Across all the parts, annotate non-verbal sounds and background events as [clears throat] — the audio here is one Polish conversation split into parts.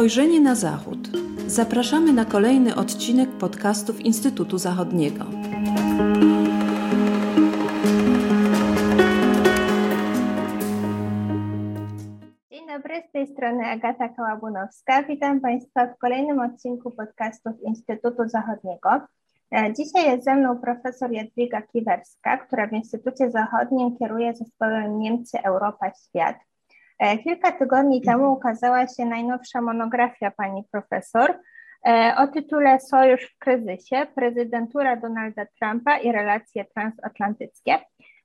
Spojrzenie na Zachód. Zapraszamy na kolejny odcinek podcastów Instytutu Zachodniego. Dzień dobry, z tej strony Agata Kałabunowska. Witam Państwa w kolejnym odcinku podcastów Instytutu Zachodniego. E, dzisiaj jest ze mną profesor Jadwiga Kiwerska, która w Instytucie Zachodnim kieruje zespołem Niemcy, Europa, Świat. E, kilka tygodni temu ukazała się najnowsza monografia pani profesor e, o tytule Sojusz w kryzysie, prezydentura Donalda Trumpa i relacje transatlantyckie.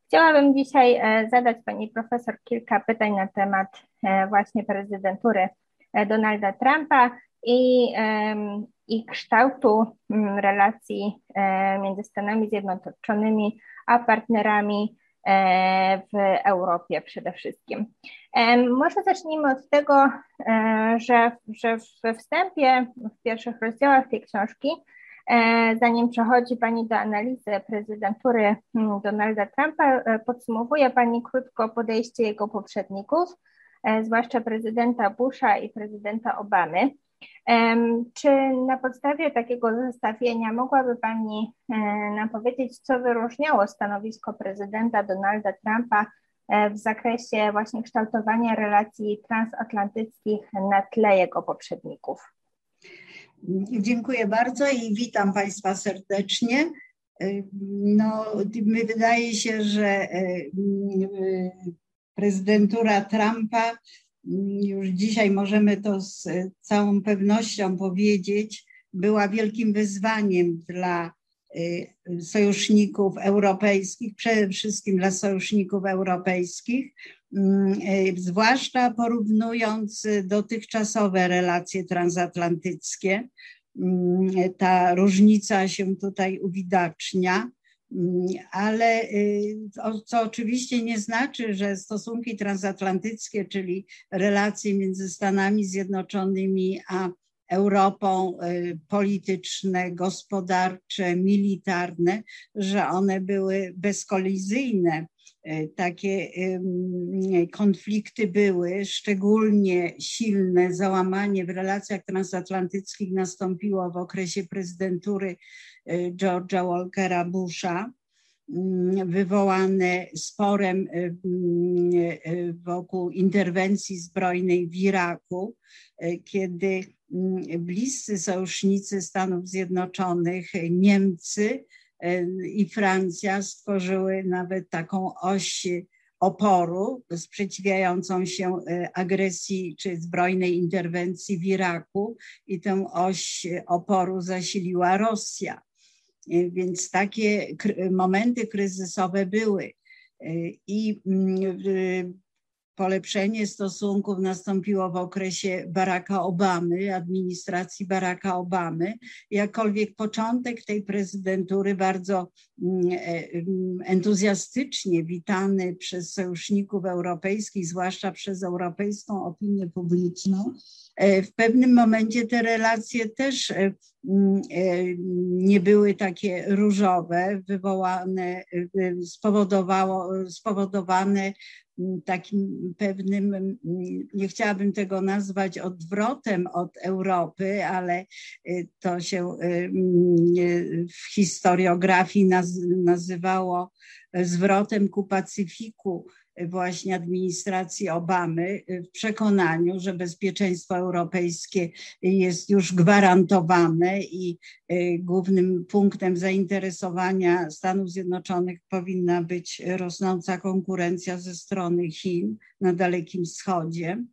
Chciałabym dzisiaj zadać pani profesor kilka pytań na temat właśnie prezydentury Donalda Trumpa i i kształtu mm, relacji e, między Stanami Zjednoczonymi a partnerami e, w Europie przede wszystkim. Może zacznijmy od tego, e, że, że we wstępie, w pierwszych rozdziałach tej książki, zanim przechodzi Pani do analizy prezydentury mm, Donalda Trumpa, podsumowuje Pani krótko podejście jego poprzedników, zwłaszcza prezydenta Busha i prezydenta Obamy. Czy na podstawie takiego zestawienia mogłaby Pani e, nam powiedzieć, co wyróżniało stanowisko prezydenta Donalda Trumpa e, w zakresie właśnie kształtowania relacji transatlantyckich na tle jego poprzedników? Dziękuję bardzo i witam Państwa serdecznie. E, no, wydaje się, że prezydentura Trumpa już dzisiaj możemy to z całą pewnością powiedzieć, była wielkim wyzwaniem dla y, sojuszników europejskich, przede wszystkim dla sojuszników europejskich, mm, y, zwłaszcza porównując dotychczasowe relacje transatlantyckie. Mm, ta różnica się tutaj uwidacznia. Mm, ale y, co oczywiście nie znaczy, że stosunki transatlantyckie, czyli relacje między Stanami Zjednoczonymi a Europą y, polityczne, gospodarcze, militarne, że one były bezkolizyjne. Y, takie konflikty były, szczególnie silne załamanie w relacjach transatlantyckich nastąpiło w okresie prezydentury George'a Walkera Busha, mm, wywołane sporem y, y, wokół interwencji zbrojnej w Iraku, y, kiedy mm, bliscy sojusznicy Stanów Zjednoczonych, Niemcy i Francja stworzyły nawet taką oś oporu sprzeciwiającą się agresji czy zbrojnej interwencji w Iraku i tę oś oporu zasiliła Rosja. E, więc takie momenty kryzysowe były. E, I mm, polepszenie stosunków nastąpiło w okresie Baracka Obamy, administracji Baracka Obamy. Jakkolwiek początek tej prezydentury bardzo mm, e, mm, entuzjastycznie witany przez sojuszników europejskich, zwłaszcza przez europejską opinię publiczną, w pewnym momencie te relacje też e, e, nie były takie różowe, wywołane, spowodowało, spowodowane takim pewnym, nie chciałabym tego nazwać odwrotem od Europy, ale to się w historiografii nazywało zwrotem ku Pacyfiku właśnie administracji Obamy w przekonaniu, że bezpieczeństwo europejskie jest już gwarantowane i y, głównym punktem zainteresowania Stanów Zjednoczonych powinna być rosnąca konkurencja ze strony Chin na Dalekim Wschodzie.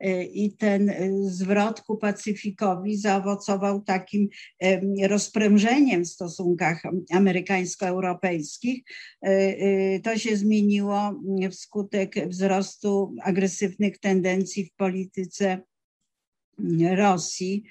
E, i ten e, zwrot ku Pacyfikowi zaowocował takim rozprężeniem w stosunkach amerykańsko-europejskich. E, to się zmieniło wskutek wzrostu agresywnych tendencji w polityce Rosji,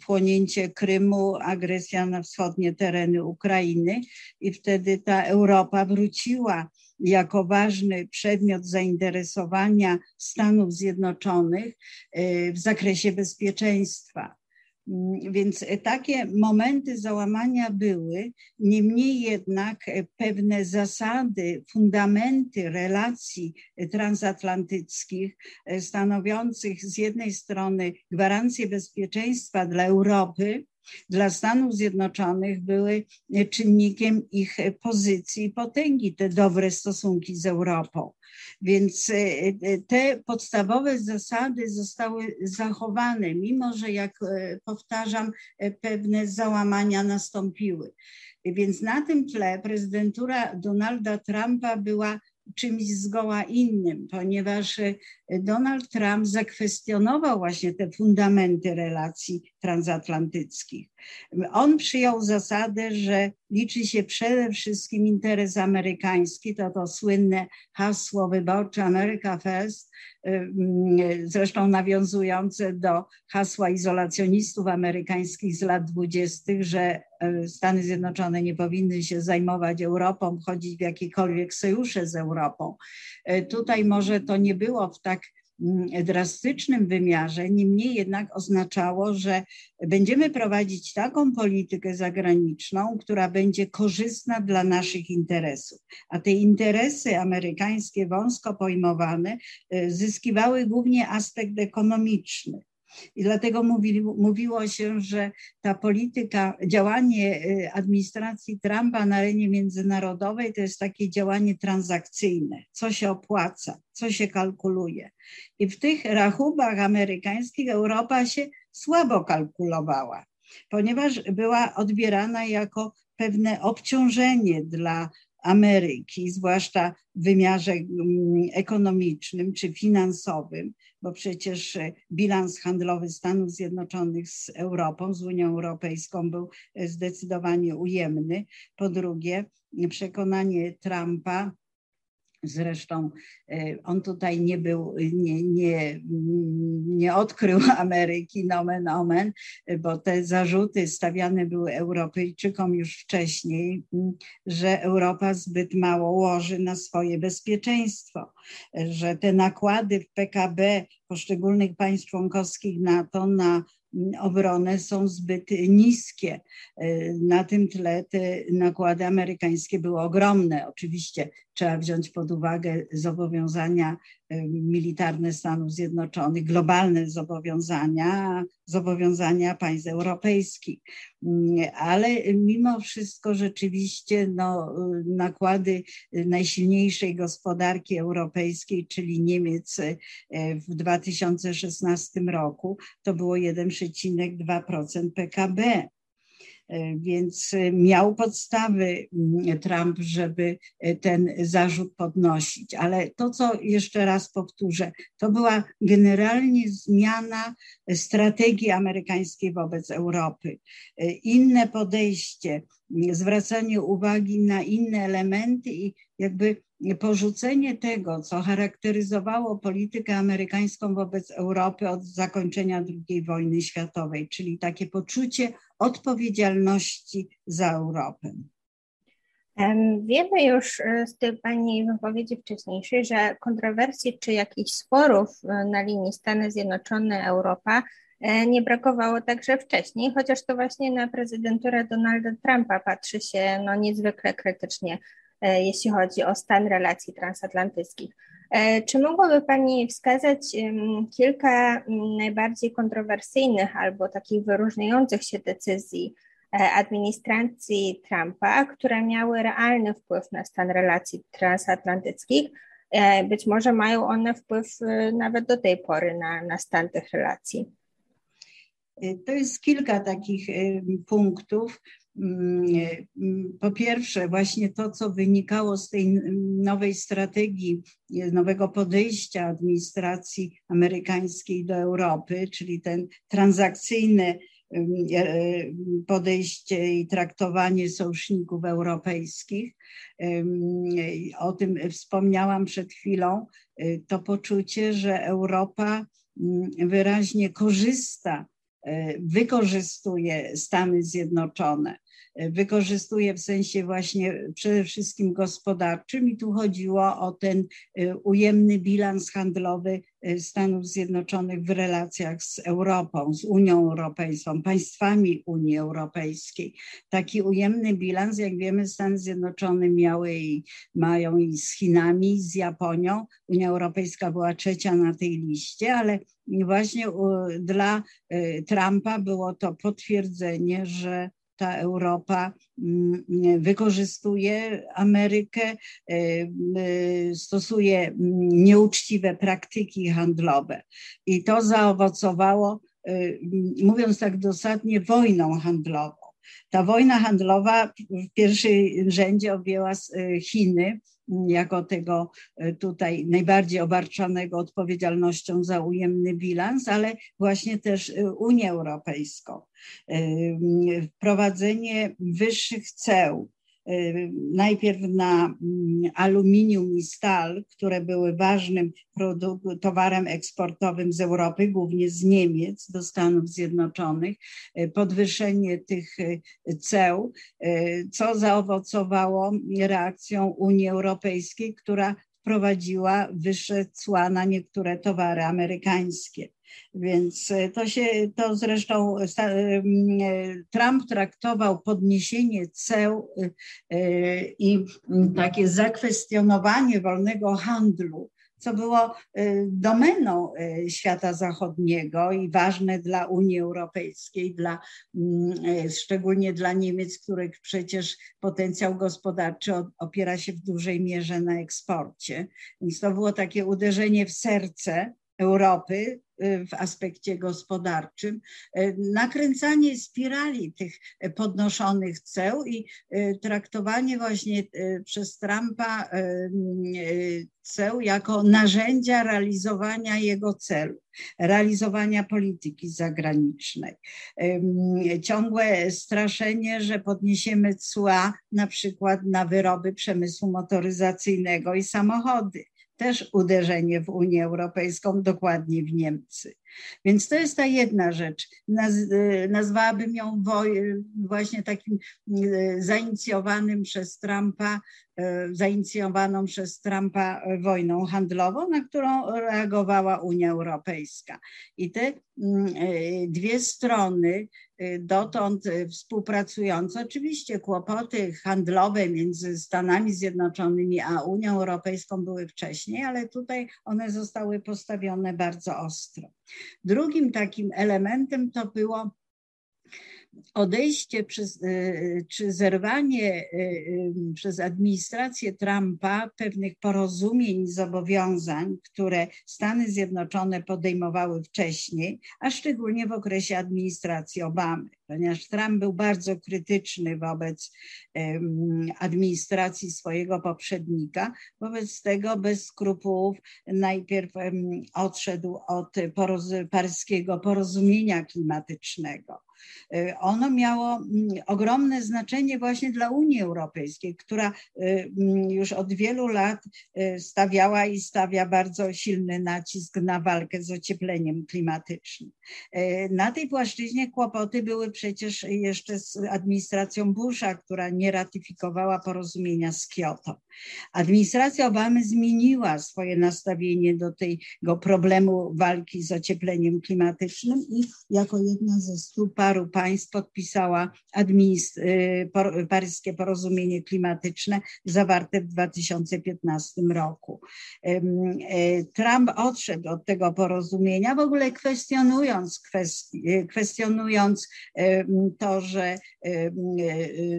wchłonięcie Krymu, agresja na wschodnie tereny Ukrainy i wtedy ta Europa wróciła jako ważny przedmiot zainteresowania Stanów Zjednoczonych y, w zakresie bezpieczeństwa. Mm, więc takie momenty załamania były, niemniej jednak pewne zasady, fundamenty relacji transatlantyckich, stanowiących z jednej strony gwarancję bezpieczeństwa dla Europy, dla Stanów Zjednoczonych były czynnikiem ich pozycji i potęgi, te dobre stosunki z Europą. Więc e, e, te podstawowe zasady zostały zachowane, mimo że, jak e, powtarzam, pewne załamania nastąpiły. Więc na tym tle prezydentura Donalda Trumpa była czymś zgoła innym, ponieważ e, Donald Trump zakwestionował właśnie te fundamenty relacji transatlantyckich. On przyjął zasadę, że liczy się przede wszystkim interes amerykański, to to słynne hasło wyborcze America First, y, zresztą nawiązujące do hasła izolacjonistów amerykańskich z lat dwudziestych, że y, Stany Zjednoczone nie powinny się zajmować Europą, wchodzić w jakiekolwiek sojusze z Europą. Y, tutaj może to nie było w tak drastycznym wymiarze, niemniej jednak oznaczało, że będziemy prowadzić taką politykę zagraniczną, która będzie korzystna dla naszych interesów. A te interesy amerykańskie, wąsko pojmowane, y, zyskiwały głównie aspekt ekonomiczny. I dlatego mówili, mówiło się, że ta polityka, działanie y, administracji Trumpa na arenie międzynarodowej to jest takie działanie transakcyjne, co się opłaca, co się kalkuluje. I w tych rachubach amerykańskich Europa się słabo kalkulowała, ponieważ była odbierana jako pewne obciążenie dla Ameryki, zwłaszcza w wymiarze mm, ekonomicznym czy finansowym, bo przecież e, bilans handlowy Stanów Zjednoczonych z Europą, z Unią Europejską był e, zdecydowanie ujemny. Po drugie, przekonanie Trumpa, Zresztą e, on tutaj nie był, nie, nie, nie odkrył [laughs] Ameryki, nomen omen, bo te zarzuty stawiane były Europejczykom już wcześniej, że Europa zbyt mało łoży na swoje bezpieczeństwo, że te nakłady w PKB poszczególnych państw członkowskich NATO na obronę są zbyt niskie. Na tym tle te nakłady amerykańskie były ogromne. Oczywiście trzeba wziąć pod uwagę zobowiązania militarne Stanów Zjednoczonych, globalne zobowiązania, zobowiązania państw europejskich. Mm, ale mimo wszystko rzeczywiście no, nakłady najsilniejszej gospodarki europejskiej, czyli Niemiec w 2016 roku, to było 1,2% PKB. E, więc e, miał podstawy mm, Trump, żeby e, ten zarzut podnosić. Ale to, co jeszcze raz powtórzę, to była generalnie zmiana strategii amerykańskiej wobec Europy. Inne podejście, zwracanie uwagi na inne elementy i jakby porzucenie tego, co charakteryzowało politykę amerykańską wobec Europy od zakończenia II wojny światowej, czyli takie poczucie odpowiedzialności za Europę. Wiemy już e, z tej Pani wypowiedzi wcześniejszej, że kontrowersji czy jakichś sporów e, na linii Stany Zjednoczone-Europa e, nie brakowało także wcześniej, chociaż to właśnie na prezydenturę Donalda Trumpa patrzy się no, niezwykle krytycznie, jeśli chodzi o stan relacji transatlantyckich. Czy mogłaby Pani wskazać kilka najbardziej kontrowersyjnych albo takich wyróżniających się decyzji E, administracji Trumpa, które miały realny wpływ na stan relacji transatlantyckich. E, być może mają one wpływ e, nawet do tej pory na, na stan tych relacji. To jest kilka takich punktów. Mm, po pierwsze, właśnie to, co wynikało z tej nowej strategii, nowego podejścia administracji amerykańskiej do Europy, czyli ten transakcyjny E, podejście i traktowanie sojuszników europejskich. O tym wspomniałam przed chwilą. E, to poczucie, że Europa wyraźnie korzysta, e, wykorzystuje Stany Zjednoczone wykorzystuje w sensie właśnie przede wszystkim gospodarczym i tu chodziło o ten ujemny bilans handlowy Stanów Zjednoczonych w relacjach z Europą, z Unią Europejską, państwami Unii Europejskiej. Taki ujemny bilans, jak wiemy, Stany Zjednoczone miały i mają i z Chinami, z Japonią. Unia Europejska była trzecia na tej liście, ale właśnie dla y, Trumpa było to potwierdzenie, że ta Europa mm, wykorzystuje Amerykę, y, y, stosuje mm, nieuczciwe praktyki handlowe. I to zaowocowało, mówiąc tak dosadnie, wojną handlową. Ta wojna handlowa w pierwszym rzędzie objęła Chiny, jako tego e, tutaj najbardziej obarczanego odpowiedzialnością za ujemny bilans, ale właśnie też e, Unię Europejską. E, wprowadzenie wyższych ceł najpierw na mm, aluminium i stal, które były ważnym towarem eksportowym z Europy, głównie z Niemiec do Stanów Zjednoczonych, podwyższenie tych y, ceł, co zaowocowało reakcją Unii Europejskiej, która wprowadziła wyższe cła na niektóre towary amerykańskie. Więc e, to się, to zresztą e, e, Trump traktował podniesienie ceł i takie zakwestionowanie wolnego handlu co było domeną świata zachodniego i ważne dla Unii Europejskiej, dla, szczególnie dla Niemiec, których przecież potencjał gospodarczy opiera się w dużej mierze na eksporcie. Więc to było takie uderzenie w serce Europy, w aspekcie gospodarczym, e, nakręcanie spirali tych podnoszonych ceł i traktowanie właśnie przez Trumpa ceł jako narzędzia realizowania jego celu, realizowania polityki zagranicznej. Ciągłe straszenie, że podniesiemy cła na przykład na wyroby przemysłu motoryzacyjnego i samochody też uderzenie w Unię Europejską, dokładnie w Niemcy. Więc to jest ta jedna rzecz. Naz, nazwałabym ją właśnie takim e, zainicjowanym przez Trumpa, e, zainicjowaną przez Trumpa wojną handlową, na którą reagowała Unia Europejska. I te mm, e, dwie strony dotąd współpracujące, oczywiście kłopoty handlowe między Stanami Zjednoczonymi a Unią Europejską były wcześniej, ale tutaj one zostały postawione bardzo ostro. Drugim takim elementem to było odejście przez, y, czy zerwanie y, y, przez administrację Trumpa pewnych porozumień zobowiązań, które Stany Zjednoczone podejmowały wcześniej, a szczególnie w okresie administracji Obamy, ponieważ Trump był bardzo krytyczny wobec administracji swojego poprzednika, wobec tego bez skrupułów najpierw odszedł od paryskiego porozumienia klimatycznego ono miało mm, ogromne znaczenie właśnie dla Unii Europejskiej, która y, mm, już od wielu lat y, stawiała i stawia bardzo silny nacisk na walkę z ociepleniem klimatycznym. Na tej płaszczyźnie kłopoty były przecież jeszcze z administracją Busha, która nie ratyfikowała porozumienia z Kyoto. Administracja Obamy zmieniła swoje nastawienie do tego problemu walki z ociepleniem klimatycznym i jako jedna ze stu paru państw podpisała y, paryskie porozumienie klimatyczne zawarte w 2015 roku. E, Trump odszedł od tego porozumienia, w ogóle kwestionując, kwesti kwestionując to, że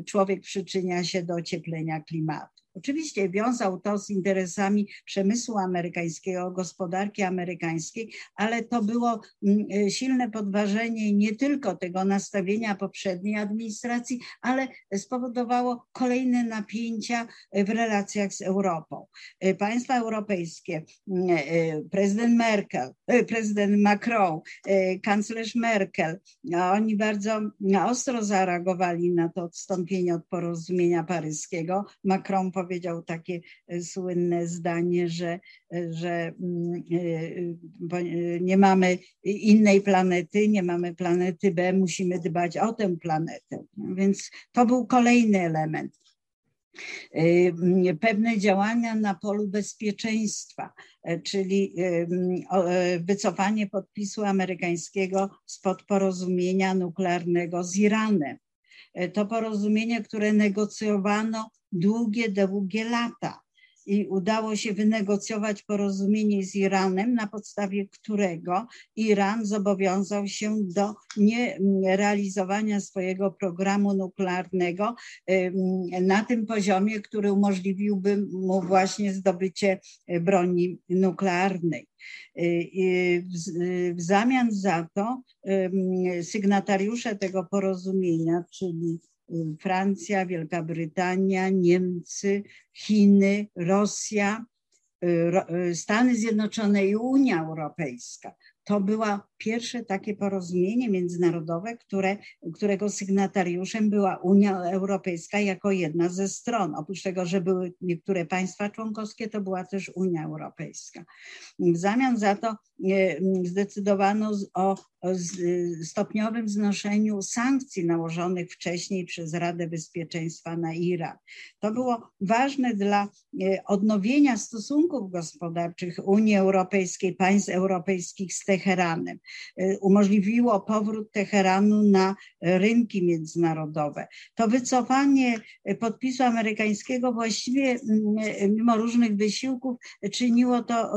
człowiek przyczynia się do ocieplenia klimatu. Oczywiście wiązał to z interesami przemysłu amerykańskiego, gospodarki amerykańskiej, ale to było mm, e, silne podważenie nie tylko tego nastawienia poprzedniej administracji, ale spowodowało kolejne napięcia w relacjach z Europą. E, państwa europejskie, mm, e, prezydent Merkel, prezydent Macron, kanclerz Merkel, oni bardzo ostro zareagowali na to odstąpienie od porozumienia paryskiego. Macron powiedział, powiedział takie słynne zdanie, że, że mm, nie mamy innej planety, nie mamy planety B, musimy dbać o tę planetę. Więc to był kolejny element. Pewne działania na polu bezpieczeństwa, czyli wycofanie podpisu amerykańskiego spod porozumienia nuklearnego z Iranem. To porozumienie, które negocjowano długie, długie lata i udało się wynegocjować porozumienie z Iranem, na podstawie którego Iran zobowiązał się do nierealizowania swojego programu nuklearnego na tym poziomie, który umożliwiłby mu właśnie zdobycie broni nuklearnej. W zamian za to sygnatariusze tego porozumienia, czyli Francja, Wielka Brytania, Niemcy, Chiny, Rosja, y, y, Stany Zjednoczone i Unia Europejska. To było pierwsze takie porozumienie międzynarodowe, które, którego sygnatariuszem była Unia Europejska jako jedna ze stron. Oprócz tego, że były niektóre państwa członkowskie, to była też Unia Europejska. W zamian za to e, zdecydowano o, o stopniowym znoszeniu sankcji nałożonych wcześniej przez Radę Bezpieczeństwa na Iran. To było ważne dla e, odnowienia stosunków gospodarczych Unii Europejskiej, państw europejskich z Teheranem. Y, umożliwiło powrót Teheranu na rynki międzynarodowe. To wycofanie podpisu amerykańskiego właściwie mm, mimo różnych wysiłków czyniło to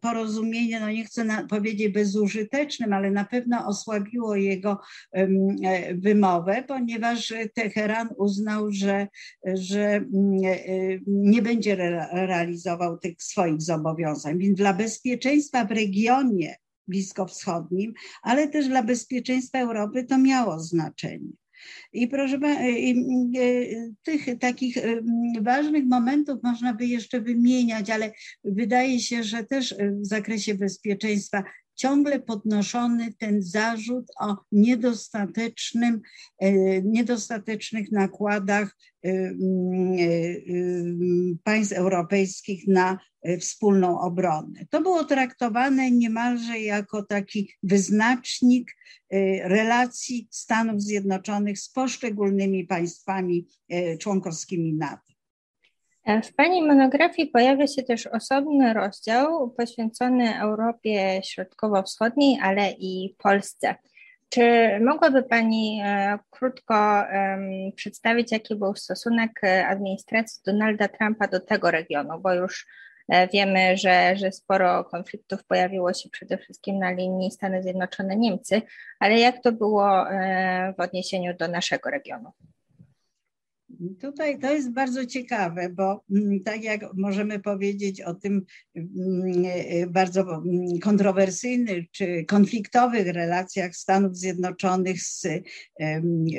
porozumienie, no nie chcę powiedzieć bezużytecznym, ale na pewno osłabiło jego e, wymowę, ponieważ Teheran uznał, że, że mm, e, nie będzie realizował tych swoich zobowiązań. Więc dla bezpieczeństwa w regionie bliskowschodnim, ale też dla bezpieczeństwa Europy to miało znaczenie. I proszę tych takich ważnych momentów można by jeszcze wymieniać, ale wydaje się, że też w zakresie bezpieczeństwa ciągle podnoszony ten zarzut o niedostatecznym, e, niedostatecznych nakładach e, e, państw europejskich na wspólną obronę. To było traktowane niemalże jako taki wyznacznik relacji Stanów Zjednoczonych z poszczególnymi państwami członkowskimi NATO. E, w Pani monografii pojawia się też osobny rozdział poświęcony Europie Środkowo-Wschodniej, ale i Polsce. Czy mogłaby Pani e, krótko przedstawić, jaki był stosunek e, administracji Donalda Trumpa do tego regionu? Bo już wiemy, że, że sporo konfliktów pojawiło się przede wszystkim na linii Stany Zjednoczone-Niemcy, ale jak to było w odniesieniu do naszego regionu? Tutaj to jest bardzo ciekawe, bo mm, tak jak możemy powiedzieć o tym mm, e, bardzo mm, kontrowersyjnych czy konfliktowych relacjach Stanów Zjednoczonych z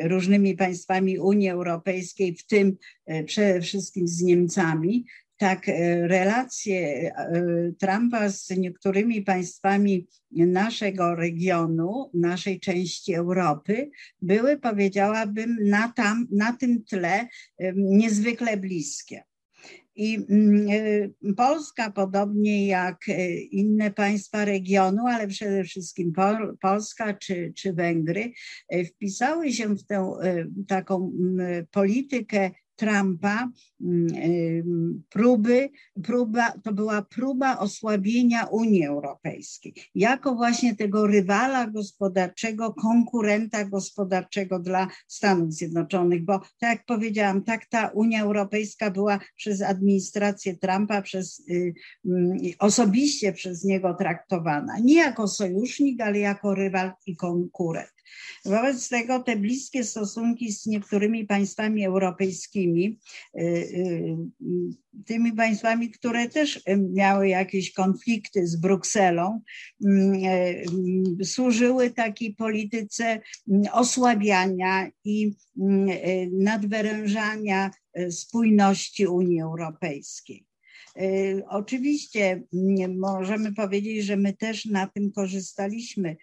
różnymi państwami Unii Europejskiej, w tym e, przede wszystkim z Niemcami, tak e, relacje e, Trumpa z niektórymi państwami naszego regionu, naszej części Europy, były, powiedziałabym, na, tam, na tym tle niezwykle bliskie. I mm, e, Polska, podobnie jak inne państwa regionu, ale przede wszystkim Polska czy, czy Węgry, wpisały się w tę taką politykę Trumpa mm, próby, próba, to była próba osłabienia Unii Europejskiej, jako właśnie tego rywala gospodarczego, konkurenta gospodarczego dla Stanów Zjednoczonych, bo tak jak powiedziałam, tak ta Unia Europejska była przez administrację Trumpa, przez, y, mm, osobiście przez niego traktowana, nie jako sojusznik, ale jako rywal i konkurent. Wobec tego te bliskie stosunki z niektórymi państwami europejskimi, y, y, tymi państwami, które też miały jakieś konflikty z Brukselą, mm, y, służyły takiej polityce mm, osłabiania i mm, nadwyrężania spójności Unii Europejskiej. Oczywiście możemy powiedzieć, że my też na tym korzystaliśmy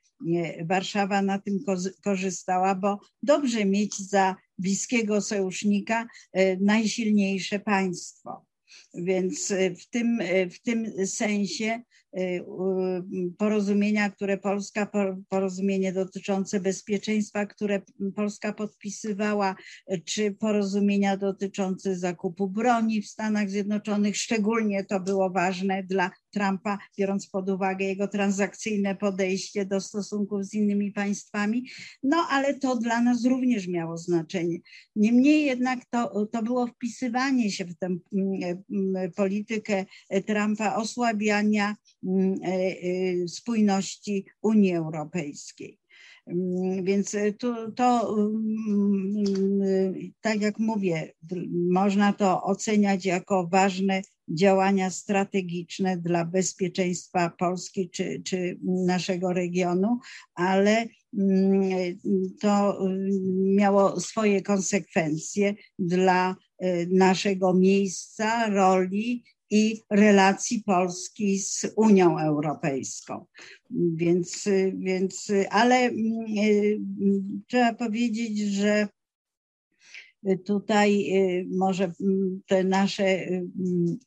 Warszawa na tym korzystała, bo dobrze mieć za bliskiego sojusznika najsilniejsze państwo. Więc w tym, w tym sensie Y, porozumienia, które Polska, porozumienie dotyczące bezpieczeństwa, które Polska podpisywała, czy porozumienia dotyczące zakupu broni w Stanach Zjednoczonych. Szczególnie to było ważne dla Trumpa, biorąc pod uwagę jego transakcyjne podejście do stosunków z innymi państwami. No ale to dla nas również miało znaczenie. Niemniej jednak to, to było wpisywanie się w tę mm, mm, politykę Trumpa osłabiania spójności Unii Europejskiej. Więc to, to, tak jak mówię, można to oceniać jako ważne działania strategiczne dla bezpieczeństwa Polski czy, czy naszego regionu, ale mm, to miało swoje konsekwencje dla e, naszego miejsca, roli i relacji Polski z Unią Europejską. Więc, więc ale mm, trzeba powiedzieć, że tutaj y, może mm, te nasze, y,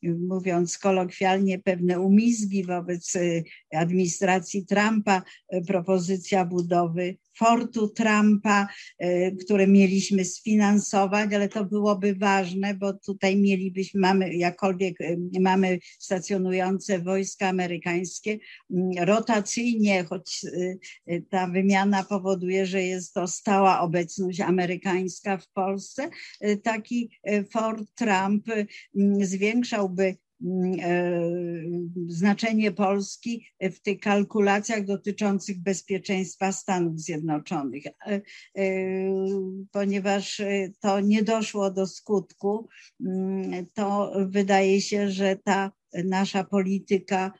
mm, mówiąc kolokwialnie, pewne umizgi wobec y, administracji Trumpa, propozycja budowy fortu Trumpa, e, które mieliśmy sfinansować, ale to byłoby ważne, bo tutaj mielibyśmy, mamy jakkolwiek e, mamy stacjonujące wojska amerykańskie, rotacyjnie, choć e, ta wymiana powoduje, że jest to stała obecność amerykańska w Polsce, taki Fort Trump zwiększałby Mm, znaczenie Polski w tych kalkulacjach dotyczących bezpieczeństwa Stanów Zjednoczonych. E, e, ponieważ to nie doszło do skutku, mm, to wydaje się, że ta nasza polityka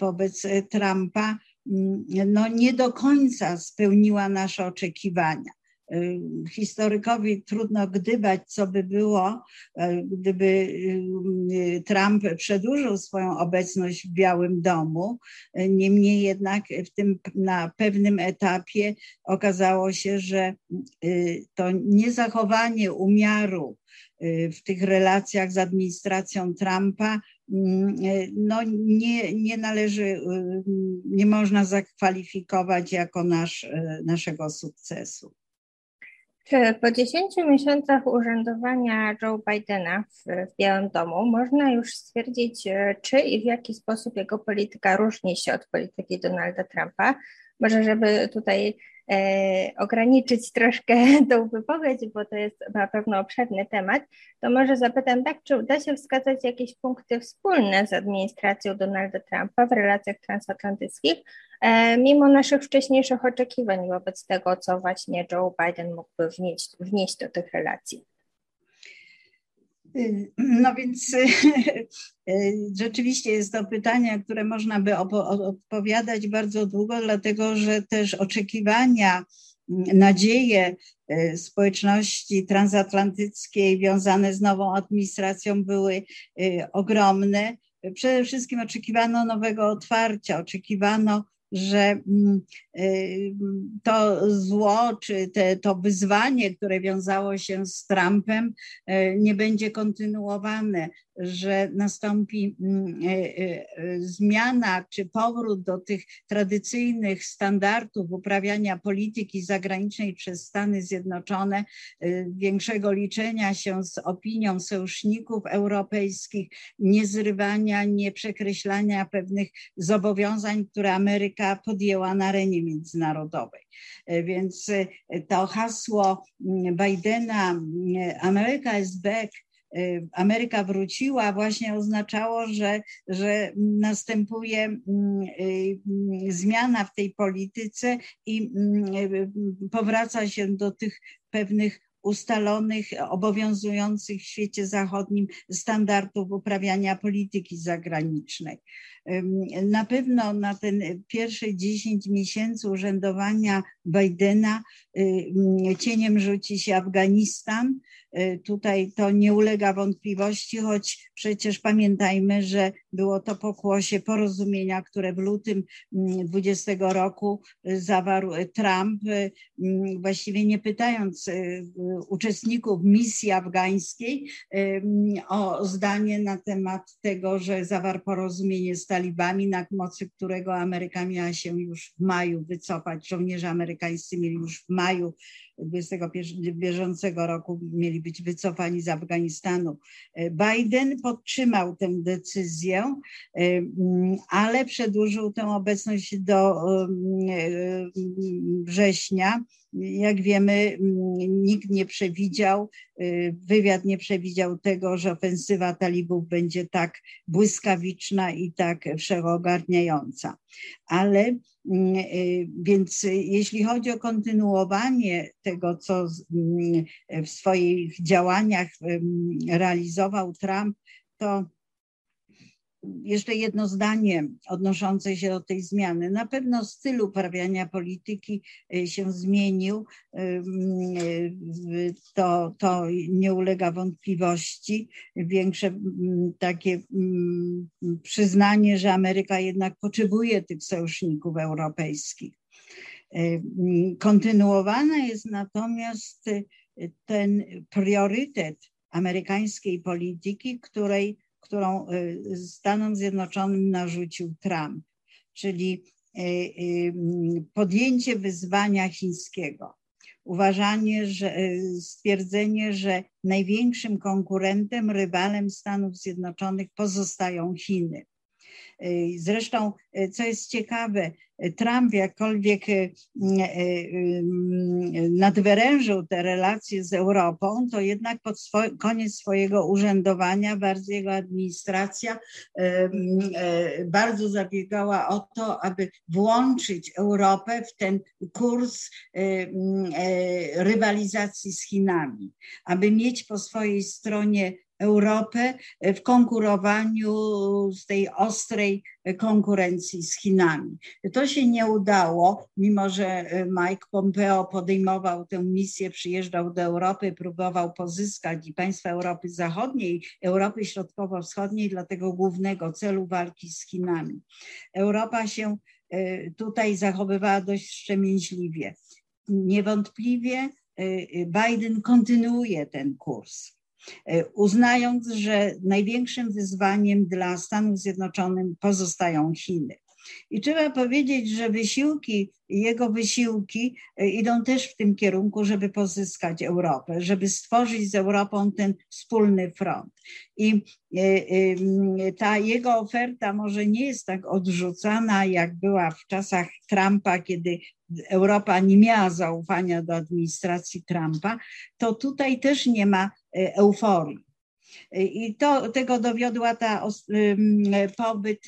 wobec Trumpa mm, no nie do końca spełniła nasze oczekiwania. Y, historykowi trudno gdybać, co by było, y, gdyby y, Trump przedłużył swoją obecność w Białym Domu. Niemniej jednak w tym, na pewnym etapie okazało się, że to niezachowanie umiaru w tych relacjach z administracją Trumpa no nie, nie należy, nie można zakwalifikować jako nasz, naszego sukcesu. Czy po 10 miesiącach urzędowania Joe Bidena w, Białym Domu można już stwierdzić, e, czy i w jaki sposób jego polityka różni się od polityki Donalda Trumpa? Może, żeby tutaj ograniczyć troszkę [laughs] tą wypowiedź, bo to jest na pewno obszerny temat, to może zapytam tak, czy uda się wskazać jakieś punkty wspólne z administracją Donalda Trumpa w relacjach transatlantyckich, e, mimo naszych wcześniejszych oczekiwań wobec tego, co właśnie Joe Biden mógłby wnieść, wnieść do tych relacji? [clears throat] No więc [laughs] rzeczywiście jest to pytanie, które można by odpowiadać bardzo długo, dlatego że też oczekiwania, nadzieje e, społeczności transatlantyckiej wiązane z nową administracją były ogromne. Przede wszystkim oczekiwano nowego otwarcia, oczekiwano że mm, y, to zło, czy te, to wyzwanie, które wiązało się z Trumpem, y, nie będzie kontynuowane, że nastąpi mm, y, zmiana czy powrót do tych tradycyjnych standardów uprawiania polityki zagranicznej przez Stany Zjednoczone, większego liczenia się z opinią sojuszników europejskich, niezrywania, nieprzekreślania pewnych zobowiązań, które Ameryka podjęła na arenie międzynarodowej. E, więc e, to hasło mm, Bidena, America is back, e, Ameryka wróciła, właśnie oznaczało, że, że następuje mm, zmiana w tej polityce i powraca się do tych pewnych ustalonych, obowiązujących w świecie zachodnim standardów uprawiania polityki zagranicznej. Na pewno na ten pierwsze 10 miesięcy urzędowania Bidena cieniem rzuci się Afganistan, Y, tutaj to nie ulega wątpliwości, choć przecież pamiętajmy, że było to pokłosie porozumienia, które w lutym 20 mm, roku y, zawarł Trump, y, mm, właściwie nie pytając uczestników misji afgańskiej o zdanie na temat tego, że zawarł porozumienie z talibami, na mocy którego Ameryka miała się już w maju wycofać. Żołnierze amerykańscy mieli już w maju 2021 bieżącego roku mieli być wycofani z Afganistanu. E, Biden podtrzymał tę decyzję, e, mm, ale przedłużył tę obecność do e, września. Jak wiemy, mm, nikt nie przewidział, wywiad nie przewidział tego, że ofensywa talibów będzie tak błyskawiczna i tak wszechogarniająca. Ale Mm, y, więc jeśli chodzi o kontynuowanie tego, co mm, w swoich działaniach realizował Trump, to jeszcze jedno zdanie odnoszące się do tej zmiany. Na pewno styl uprawiania polityki y, się zmienił. Y, to, to nie ulega wątpliwości. Większe takie przyznanie, że Ameryka jednak potrzebuje tych sojuszników europejskich. Y, kontynuowana jest natomiast ten priorytet amerykańskiej polityki, której którą y, Stanom Zjednoczonym narzucił Trump, czyli y, y, podjęcie wyzwania chińskiego. Uważanie, że stwierdzenie, że największym konkurentem, rywalem Stanów Zjednoczonych pozostają Chiny. Zresztą, co jest ciekawe, Trump jakkolwiek y, y, y, nadwyrężył te relacje z Europą, to jednak pod koniec swojego urzędowania bardzo jego administracja bardzo zabiegała o to, aby włączyć Europę w ten kurs rywalizacji z Chinami, aby mieć po swojej stronie Europę w konkurowaniu z tej ostrej konkurencji z Chinami. To się nie udało, mimo że Mike Pompeo podejmował tę misję, przyjeżdżał do Europy, próbował pozyskać i państwa Europy Zachodniej, Europy Środkowo-Wschodniej dla tego głównego celu walki z Chinami. Europa się e, tutaj zachowywała dość wstrzemięźliwie. Niewątpliwie e, Biden kontynuuje ten kurs E, uznając, że największym wyzwaniem dla Stanów Zjednoczonych pozostają Chiny. I trzeba powiedzieć, że wysiłki, jego wysiłki e, idą też w tym kierunku, żeby pozyskać Europę, żeby stworzyć z Europą ten wspólny front. I e, ta jego oferta może nie jest tak odrzucana, jak była w czasach Trumpa, kiedy Europa nie miała zaufania do administracji Trumpa, to tutaj też nie ma e, euforii. E, I to, tego dowiodła ta pobyt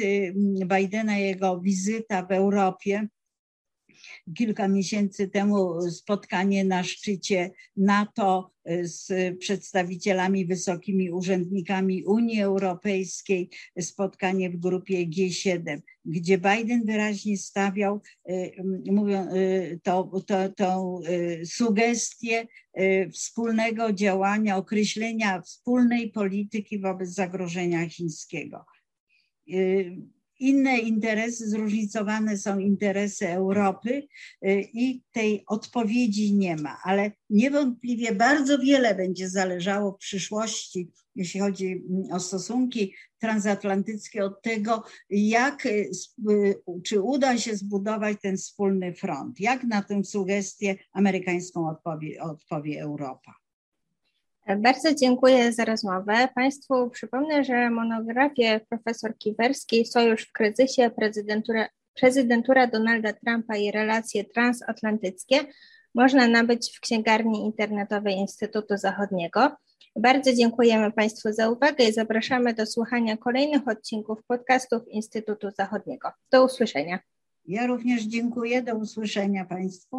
Bidena, jego wizyta w Europie, kilka miesięcy temu spotkanie na szczycie NATO z przedstawicielami, wysokimi urzędnikami Unii Europejskiej, spotkanie w grupie G7, gdzie Biden wyraźnie stawiał y, mówią, to, to, tą y, sugestię wspólnego działania, określenia wspólnej polityki wobec zagrożenia chińskiego inne interesy, zróżnicowane są interesy Europy y, i tej odpowiedzi nie ma, ale niewątpliwie bardzo wiele będzie zależało w przyszłości, jeśli chodzi mm, o stosunki transatlantyckie, od tego, jak, y, y, czy uda się zbudować ten wspólny front, jak na tę sugestię amerykańską odpowie, odpowie Europa. Bardzo dziękuję za rozmowę. Państwu przypomnę, że monografię profesor Kiwerskiej Sojusz w kryzysie, prezydentura, prezydentura Donalda Trumpa i relacje transatlantyckie można nabyć w księgarni internetowej Instytutu Zachodniego. Bardzo dziękujemy Państwu za uwagę i zapraszamy do słuchania kolejnych odcinków podcastów Instytutu Zachodniego. Do usłyszenia. Ja również dziękuję. Do usłyszenia Państwu.